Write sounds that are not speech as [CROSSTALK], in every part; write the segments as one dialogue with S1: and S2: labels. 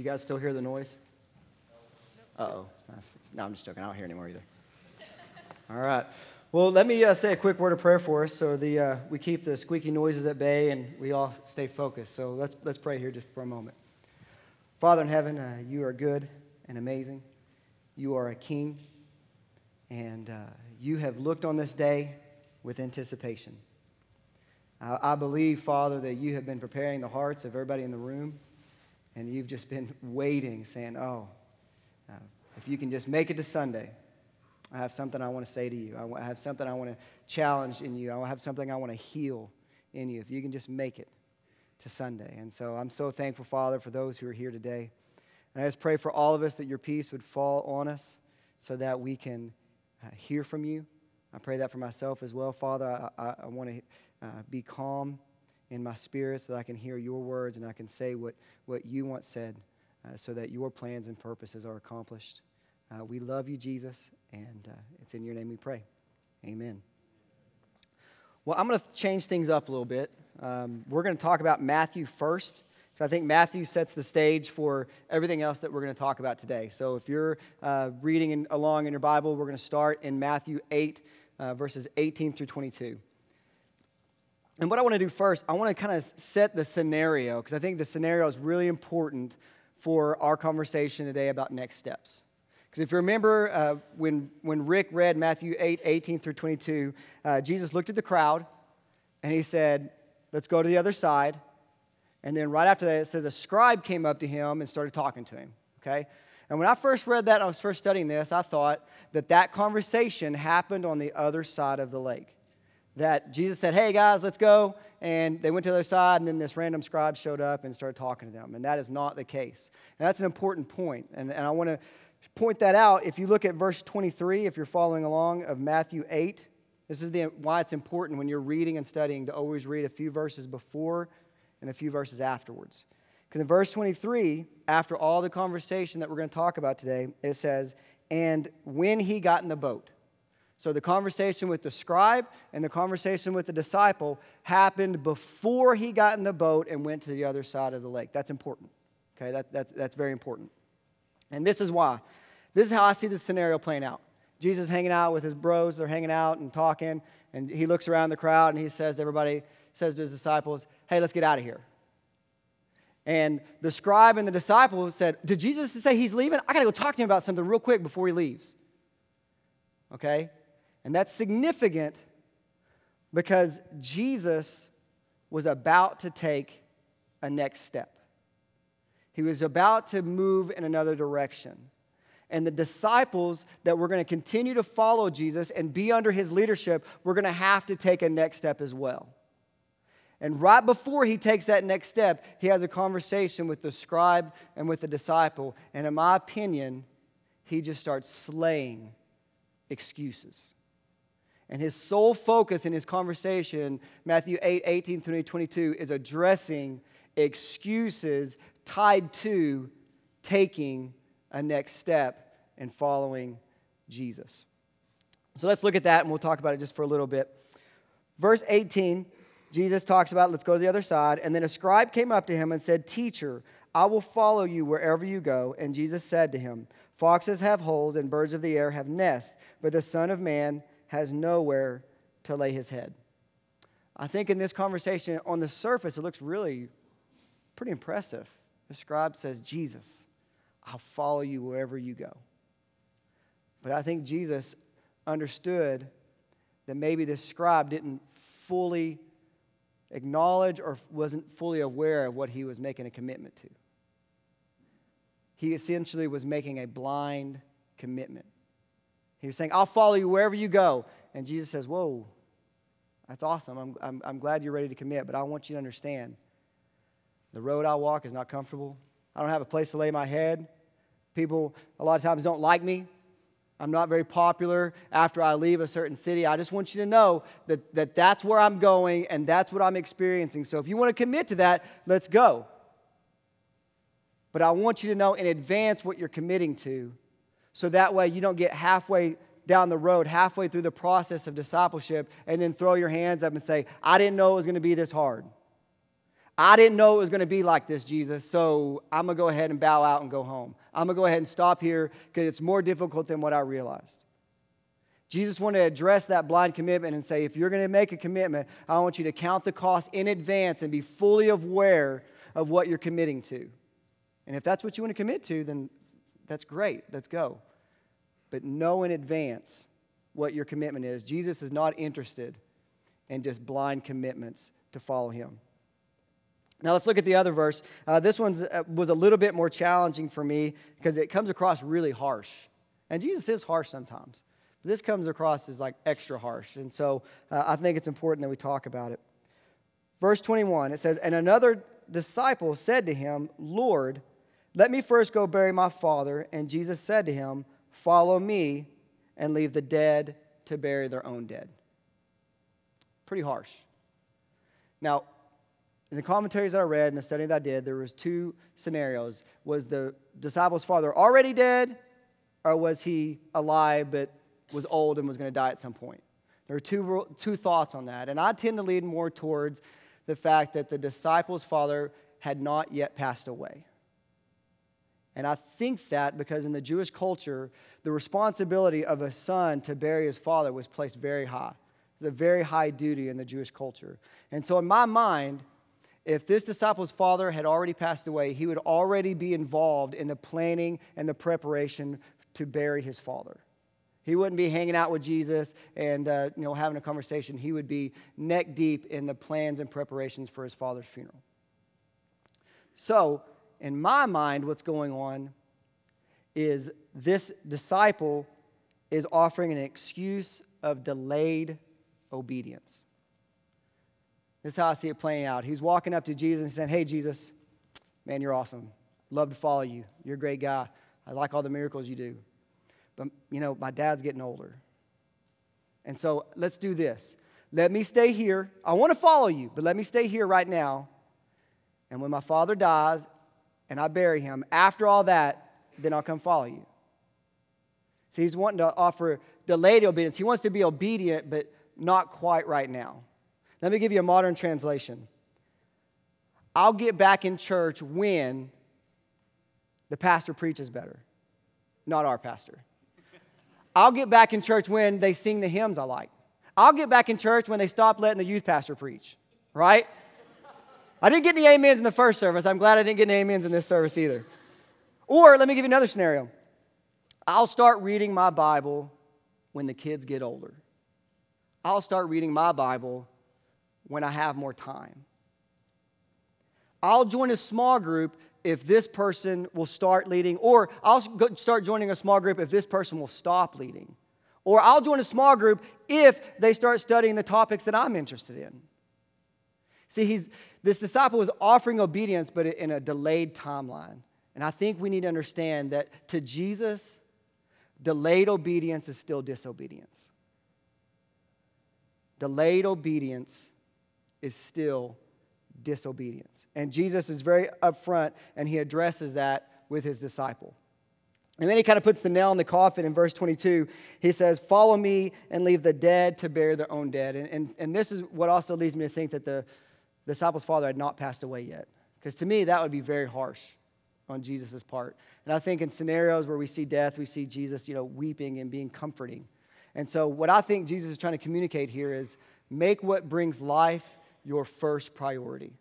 S1: You guys still hear the noise? Uh oh. No, I'm just joking. I don't hear anymore either. [LAUGHS] All right. Well, let me uh, say a quick word of prayer for us so the, uh, we keep the squeaky noises at bay and we all stay focused. So let's, let's pray here just for a moment. Father in heaven, uh, you are good and amazing. You are a king, and uh, you have looked on this day with anticipation. I, I believe, Father, that you have been preparing the hearts of everybody in the room, and you've just been waiting, saying, Oh, uh, if you can just make it to Sunday, I have something I want to say to you. I have something I want to challenge in you. I have something I want to heal in you. If you can just make it to Sunday. And so I'm so thankful, Father, for those who are here today. And I just pray for all of us that your peace would fall on us so that we can uh, hear from you. I pray that for myself as well, Father. I, I, I want to uh, be calm in my spirit so that I can hear your words and I can say what, what you once said uh, so that your plans and purposes are accomplished. Uh, we love you, Jesus, and uh, it's in your name we pray. Amen. Well, I'm going to change things up a little bit. Um, we're going to talk about Matthew first. So I think Matthew sets the stage for everything else that we're going to talk about today. So if you're uh, reading in, along in your Bible, we're going to start in Matthew 8, uh, verses 18 through 22. And what I want to do first, I want to kind of set the scenario, because I think the scenario is really important for our conversation today about next steps. Because if you remember uh, when, when Rick read Matthew 8, 18 through 22, uh, Jesus looked at the crowd and he said, Let's go to the other side. And then right after that, it says a scribe came up to him and started talking to him. Okay? And when I first read that, I was first studying this, I thought that that conversation happened on the other side of the lake. That Jesus said, Hey guys, let's go. And they went to the other side, and then this random scribe showed up and started talking to them. And that is not the case. And that's an important point. And, and I want to point that out. If you look at verse 23, if you're following along of Matthew 8, this is the, why it's important when you're reading and studying to always read a few verses before and a few verses afterwards. Because in verse 23, after all the conversation that we're going to talk about today, it says, And when he got in the boat. So the conversation with the scribe and the conversation with the disciple happened before he got in the boat and went to the other side of the lake. That's important. Okay, that, that, that's very important. And this is why. This is how I see this scenario playing out. Jesus hanging out with his bros, they're hanging out and talking, and he looks around the crowd and he says to everybody, says to his disciples, Hey, let's get out of here. And the scribe and the disciple said, Did Jesus say he's leaving? I gotta go talk to him about something real quick before he leaves. Okay? And that's significant because Jesus was about to take a next step. He was about to move in another direction. And the disciples that were going to continue to follow Jesus and be under his leadership were going to have to take a next step as well. And right before he takes that next step, he has a conversation with the scribe and with the disciple. And in my opinion, he just starts slaying excuses. And his sole focus in his conversation, Matthew 8, 18 through 22, is addressing excuses tied to taking a next step and following Jesus. So let's look at that and we'll talk about it just for a little bit. Verse 18, Jesus talks about, let's go to the other side. And then a scribe came up to him and said, Teacher, I will follow you wherever you go. And Jesus said to him, Foxes have holes and birds of the air have nests, but the Son of Man has nowhere to lay his head. I think in this conversation, on the surface, it looks really pretty impressive. The scribe says, Jesus, I'll follow you wherever you go. But I think Jesus understood that maybe the scribe didn't fully acknowledge or wasn't fully aware of what he was making a commitment to. He essentially was making a blind commitment. He was saying, I'll follow you wherever you go. And Jesus says, Whoa, that's awesome. I'm, I'm, I'm glad you're ready to commit, but I want you to understand the road I walk is not comfortable. I don't have a place to lay my head. People, a lot of times, don't like me. I'm not very popular after I leave a certain city. I just want you to know that, that that's where I'm going and that's what I'm experiencing. So if you want to commit to that, let's go. But I want you to know in advance what you're committing to so that way you don't get halfway down the road, halfway through the process of discipleship, and then throw your hands up and say, I didn't know it was going to be this hard. I didn't know it was going to be like this, Jesus, so I'm going to go ahead and bow out and go home. I'm going to go ahead and stop here because it's more difficult than what I realized. Jesus wanted to address that blind commitment and say, if you're going to make a commitment, I want you to count the cost in advance and be fully aware of what you're committing to. And if that's what you want to commit to, then that's great. Let's go. But know in advance what your commitment is. Jesus is not interested in just blind commitments to follow him. Now let's look at the other verse. Uh, this one uh, was a little bit more challenging for me because it comes across really harsh. And Jesus is harsh sometimes. But This comes across as like extra harsh. And so uh, I think it's important that we talk about it. Verse 21, it says, And another disciple said to him, Lord, let me first go bury my father. And Jesus said to him, Follow me and leave the dead to bury their own dead. Pretty harsh. Now, in the commentaries that I read and the study that I did, there was two scenarios. Was the disciple's father already dead, or was he alive but was old and was going to die at some point. There are two, two thoughts on that. And I tend to lean more towards the fact that the disciples' father had not yet passed away. And I think that because in the Jewish culture, the responsibility of a son to bury his father was placed very high. It's a very high duty in the Jewish culture. And so, in my mind, if this disciple's father had already passed away, he would already be involved in the planning and the preparation to bury his father. He wouldn't be hanging out with Jesus and uh, you know, having a conversation. He would be neck deep in the plans and preparations for his father's funeral. So, in my mind, what's going on is this disciple is offering an excuse of delayed obedience. This is how I see it playing out. He's walking up to Jesus and saying, Hey, Jesus, man, you're awesome. Love to follow you. You're a great guy. I like all the miracles you do. But, you know, my dad's getting older. And so let's do this. Let me stay here. I want to follow you, but let me stay here right now. And when my father dies and I bury him, after all that, then I'll come follow you. See, he's wanting to offer delayed obedience. He wants to be obedient, but not quite right now. Let me give you a modern translation. I'll get back in church when the pastor preaches better, not our pastor. I'll get back in church when they sing the hymns I like. I'll get back in church when they stop letting the youth pastor preach, right? I didn't get any amens in the first service. I'm glad I didn't get any amens in this service either. Or let me give you another scenario. I'll start reading my Bible when the kids get older. I'll start reading my Bible when I have more time. I'll join a small group if this person will start leading, or I'll start joining a small group if this person will stop leading. Or I'll join a small group if they start studying the topics that I'm interested in. See, he's, this disciple was offering obedience, but in a delayed timeline. And I think we need to understand that to Jesus, delayed obedience is still disobedience. Delayed obedience is still disobedience. And Jesus is very upfront and he addresses that with his disciple. And then he kind of puts the nail in the coffin in verse 22. He says, Follow me and leave the dead to bury their own dead. And, and, and this is what also leads me to think that the disciples' father had not passed away yet. Because to me, that would be very harsh on Jesus' part. And I think in scenarios where we see death, we see Jesus, you know, weeping and being comforting. And so what I think Jesus is trying to communicate here is make what brings life your first priority.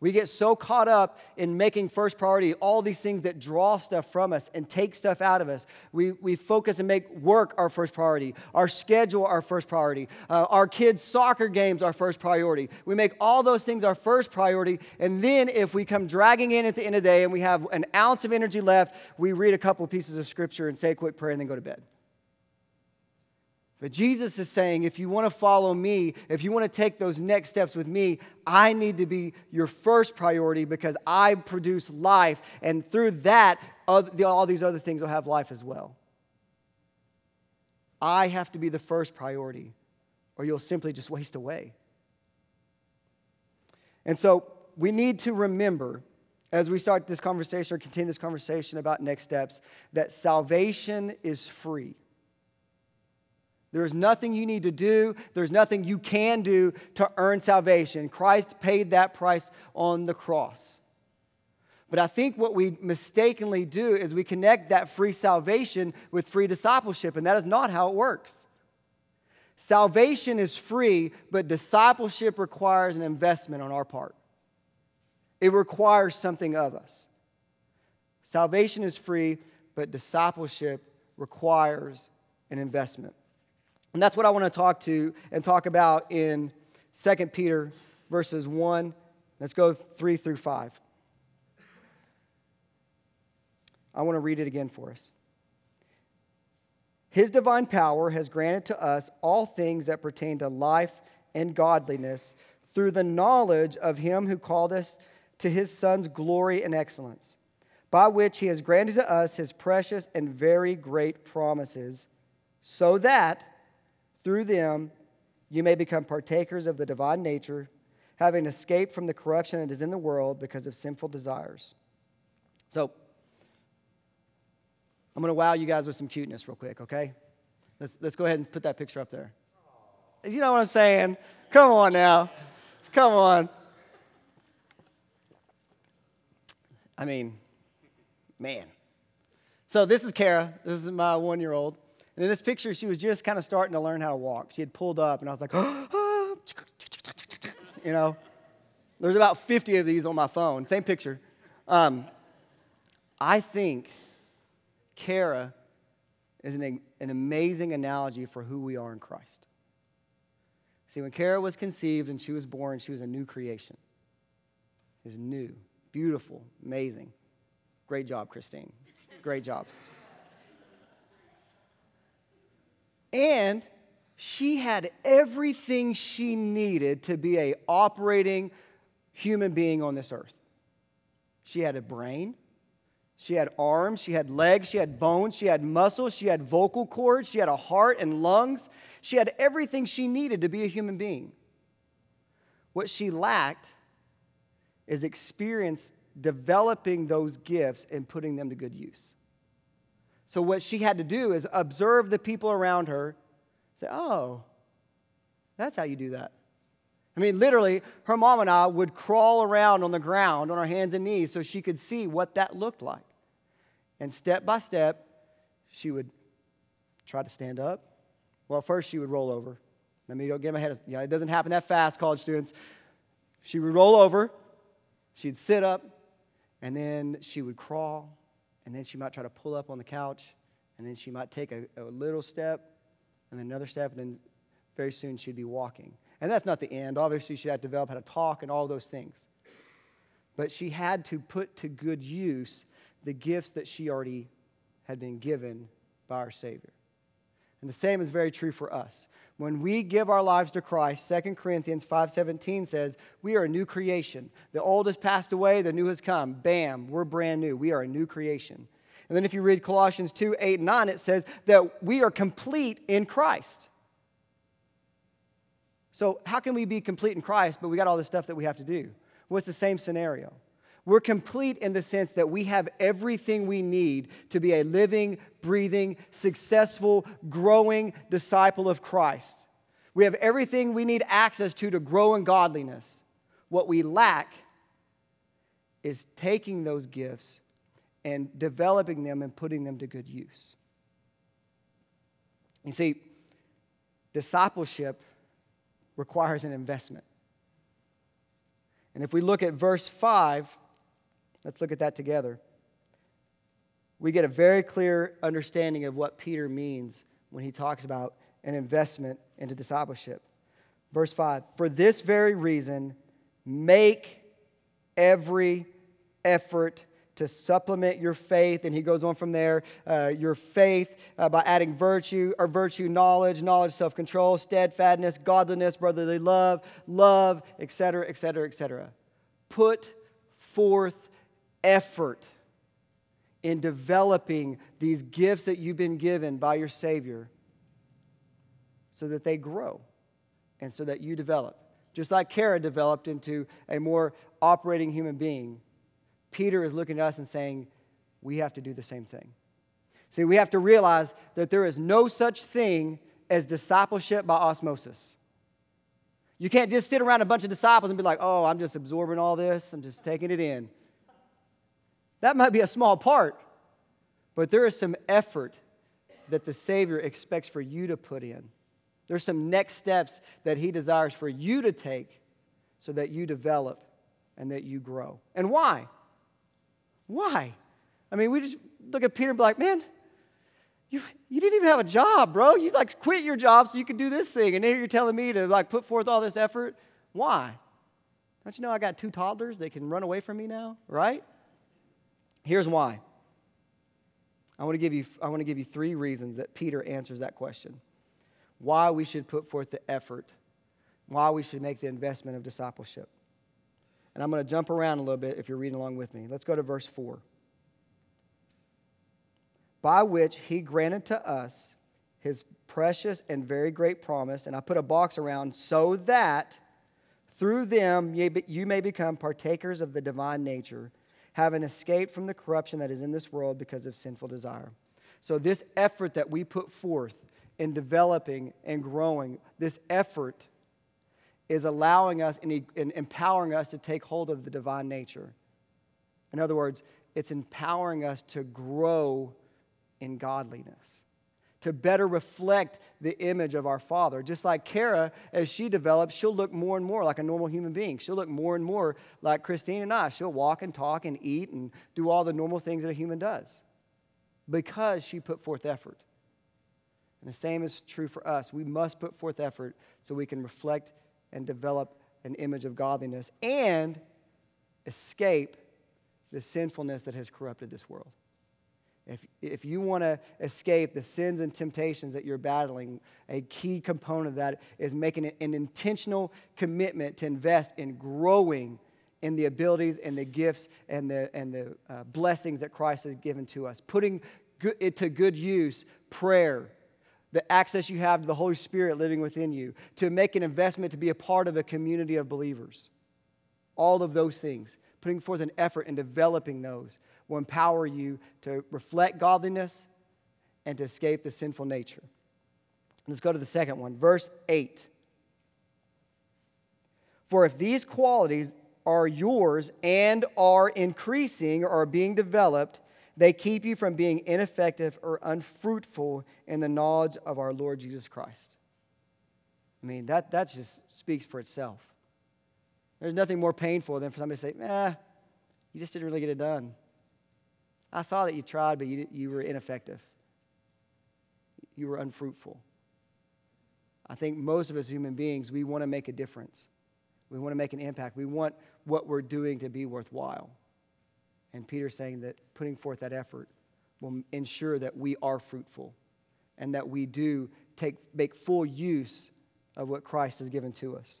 S1: We get so caught up in making first priority all these things that draw stuff from us and take stuff out of us. We, we focus and make work our first priority, our schedule our first priority, uh, our kids' soccer games our first priority. We make all those things our first priority. And then if we come dragging in at the end of the day and we have an ounce of energy left, we read a couple pieces of scripture and say a quick prayer and then go to bed. But Jesus is saying, if you want to follow me, if you want to take those next steps with me, I need to be your first priority because I produce life. And through that, all these other things will have life as well. I have to be the first priority, or you'll simply just waste away. And so we need to remember as we start this conversation or continue this conversation about next steps that salvation is free. There's nothing you need to do, there's nothing you can do to earn salvation. Christ paid that price on the cross. But I think what we mistakenly do is we connect that free salvation with free discipleship, and that is not how it works. Salvation is free, but discipleship requires an investment on our part. It requires something of us. Salvation is free, but discipleship requires an investment. And that's what I want to talk to and talk about in 2 Peter verses 1. Let's go 3 through 5. I want to read it again for us. His divine power has granted to us all things that pertain to life and godliness through the knowledge of him who called us to his son's glory and excellence, by which he has granted to us his precious and very great promises, so that through them you may become partakers of the divine nature, having escaped from the corruption that is in the world because of sinful desires. So, I'm going to wow you guys with some cuteness real quick, okay? Let's, let's go ahead and put that picture up there. You know what I'm saying? Come on now. Come on. I mean, man. So this is Kara. This is my one year old. And in this picture, she was just kind of starting to learn how to walk. She had pulled up, and I was like, [GASPS] you know, there's about 50 of these on my phone. Same picture. Um, I think Kara is an, an amazing analogy for who we are in Christ. See, when Kara was conceived and she was born, she was a new creation. Is new, beautiful, amazing. Great job, Christine. Great job. And she had everything she needed to be a operating human being on this earth. She had a brain, she had arms, she had legs, she had bones, she had muscles, she had vocal cords, she had a heart and lungs. She had everything she needed to be a human being. What she lacked is experience developing those gifts and putting them to good use. So, what she had to do is observe the people around her, say, Oh, that's how you do that. I mean, literally, her mom and I would crawl around on the ground on our hands and knees so she could see what that looked like. And step by step, she would try to stand up. Well, first she would roll over. Let me don't get my head. Yeah, it doesn't happen that fast, college students. She would roll over, she'd sit up, and then she would crawl, and then she might try to pull up on the couch, and then she might take a, a little step, and then another step, and then very soon she'd be walking. And that's not the end. Obviously, she had to develop how to talk and all those things. But she had to put to good use the gifts that she already had been given by our Savior. And the same is very true for us. When we give our lives to Christ, 2 Corinthians 5:17 says, "We are a new creation. The old has passed away, the new has come. Bam, we're brand new. We are a new creation." And then if you read Colossians 2, 8, and 9, it says that we are complete in Christ. So, how can we be complete in Christ, but we got all this stuff that we have to do? Well, it's the same scenario. We're complete in the sense that we have everything we need to be a living, breathing, successful, growing disciple of Christ. We have everything we need access to to grow in godliness. What we lack is taking those gifts and developing them and putting them to good use. You see, discipleship requires an investment. And if we look at verse 5, Let's look at that together. We get a very clear understanding of what Peter means when he talks about an investment into discipleship. Verse 5 For this very reason, make every effort to supplement your faith. And he goes on from there uh, your faith uh, by adding virtue, or virtue, knowledge, knowledge, self control, steadfastness, godliness, brotherly love, love, etc., etc., etc. Put forth effort in developing these gifts that you've been given by your Savior so that they grow and so that you develop. Just like Kara developed into a more operating human being, Peter is looking at us and saying, we have to do the same thing. See, we have to realize that there is no such thing as discipleship by osmosis. You can't just sit around a bunch of disciples and be like, oh, I'm just absorbing all this, I'm just taking it in. That might be a small part, but there is some effort that the Savior expects for you to put in. There's some next steps that He desires for you to take so that you develop and that you grow. And why? Why? I mean, we just look at Peter and be like, man, you, you didn't even have a job, bro. You like quit your job so you could do this thing. And now you're telling me to like put forth all this effort. Why? Don't you know I got two toddlers? They can run away from me now, right? Here's why. I want to give you, I want to give you three reasons that Peter answers that question. Why we should put forth the effort, why we should make the investment of discipleship. And I'm going to jump around a little bit if you're reading along with me. Let's go to verse 4. By which he granted to us his precious and very great promise, and I put a box around so that through them you may become partakers of the divine nature having escaped from the corruption that is in this world because of sinful desire. So, this effort that we put forth in developing and growing, this effort is allowing us and empowering us to take hold of the divine nature. In other words, it's empowering us to grow in godliness to better reflect the image of our Father. Just like Kara, as she develops, she'll look more and more like a normal human being. She'll look more and more like Christine and I. She'll walk and talk and eat and do all the normal things that a human does because she put forth effort. And the same is true for us. We must put forth effort so we can reflect and develop an image of godliness and escape the sinfulness that has corrupted this world. If, if you want to escape the sins and temptations that you're battling, a key component of that is making an intentional commitment to invest in growing in the abilities and the gifts and the, and the uh, blessings that Christ has given to us. Putting good, it to good use prayer, the access you have to the Holy Spirit living within you, to make an investment to be a part of a community of believers. All of those things, putting forth an effort in developing those will empower you to reflect godliness and to escape the sinful nature. Let's go to the second one, verse 8. For if these qualities are yours and are increasing or are being developed, they keep you from being ineffective or unfruitful in the knowledge of our Lord Jesus Christ. I mean, that, that just speaks for itself. There's nothing more painful than for somebody to say, eh, you just didn't really get it done. I saw that you tried, but you, you were ineffective. You were unfruitful. I think most of us human beings, we want to make a difference. We want to make an impact. We want what we're doing to be worthwhile. And Peter's saying that putting forth that effort will ensure that we are fruitful and that we do take, make full use of what Christ has given to us.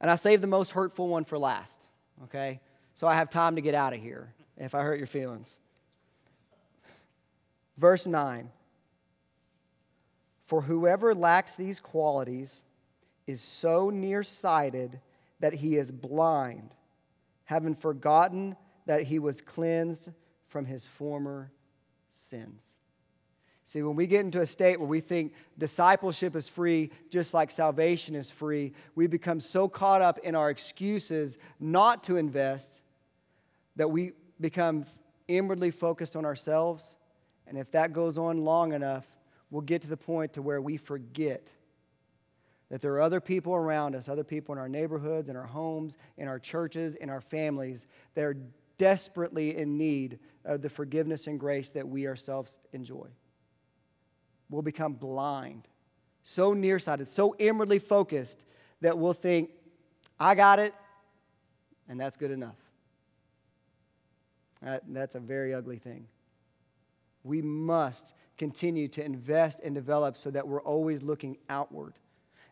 S1: And I saved the most hurtful one for last, okay? So I have time to get out of here if I hurt your feelings. Verse 9 For whoever lacks these qualities is so nearsighted that he is blind, having forgotten that he was cleansed from his former sins. See, when we get into a state where we think discipleship is free, just like salvation is free, we become so caught up in our excuses not to invest that we become inwardly focused on ourselves. And if that goes on long enough, we'll get to the point to where we forget that there are other people around us, other people in our neighborhoods, in our homes, in our churches, in our families that are desperately in need of the forgiveness and grace that we ourselves enjoy. We'll become blind, so nearsighted, so inwardly focused that we'll think, I got it, and that's good enough. That, that's a very ugly thing. We must continue to invest and develop so that we're always looking outward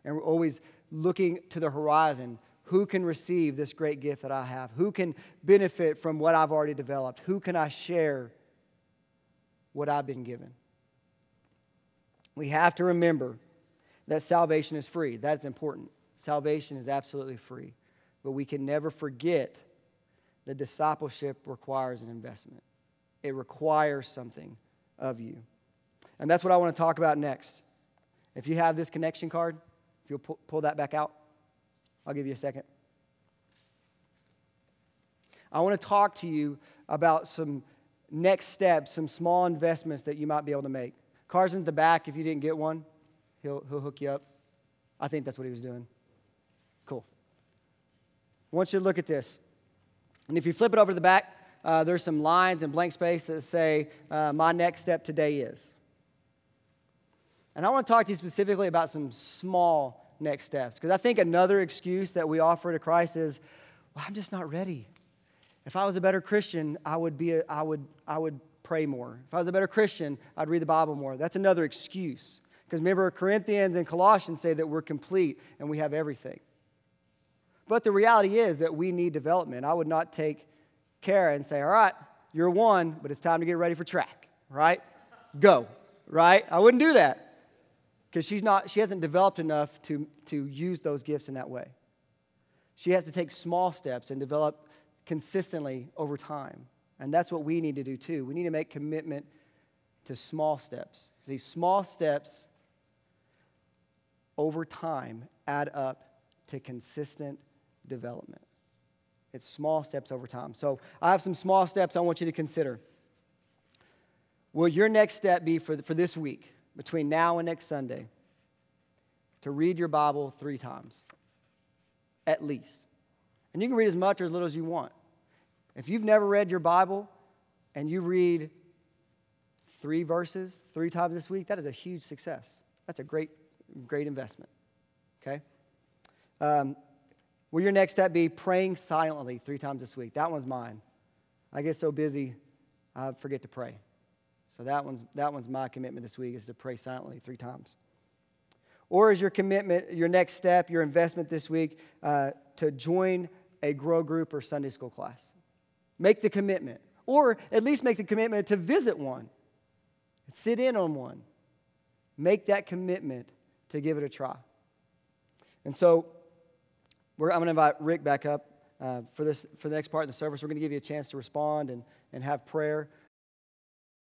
S1: and we're always looking to the horizon. Who can receive this great gift that I have? Who can benefit from what I've already developed? Who can I share what I've been given? We have to remember that salvation is free. That's important. Salvation is absolutely free. But we can never forget the discipleship requires an investment, it requires something of you. And that's what I want to talk about next. If you have this connection card, if you'll pull, pull that back out, I'll give you a second. I want to talk to you about some next steps, some small investments that you might be able to make. Car's in the back. If you didn't get one, he'll, he'll hook you up. I think that's what he was doing. Cool. I want you to look at this. And if you flip it over to the back, uh, there's some lines and blank space that say, uh, My next step today is. And I want to talk to you specifically about some small next steps. Because I think another excuse that we offer to Christ is, Well, I'm just not ready. If I was a better Christian, I would, be a, I would, I would pray more. If I was a better Christian, I'd read the Bible more. That's another excuse. Because remember, Corinthians and Colossians say that we're complete and we have everything. But the reality is that we need development. I would not take Kara and say, All right, you're one, but it's time to get ready for track, right? Go, right? I wouldn't do that because she's not, she hasn't developed enough to, to use those gifts in that way. She has to take small steps and develop consistently over time. And that's what we need to do too. We need to make commitment to small steps. These small steps over time add up to consistent development. It's small steps over time. So I have some small steps I want you to consider. Will your next step be for, for this week, between now and next Sunday, to read your Bible three times, at least? And you can read as much or as little as you want. If you've never read your Bible and you read three verses three times this week, that is a huge success. That's a great, great investment. Okay? Um, will your next step be praying silently three times this week? That one's mine. I get so busy, I forget to pray. So that one's, that one's my commitment this week is to pray silently three times. Or is your commitment, your next step, your investment this week uh, to join a grow group or Sunday school class? Make the commitment. Or at least make the commitment to visit one, sit in on one. Make that commitment to give it a try. And so I'm going to invite Rick back up uh, for, this, for the next part of the service. We're going to give you a chance to respond and, and have prayer.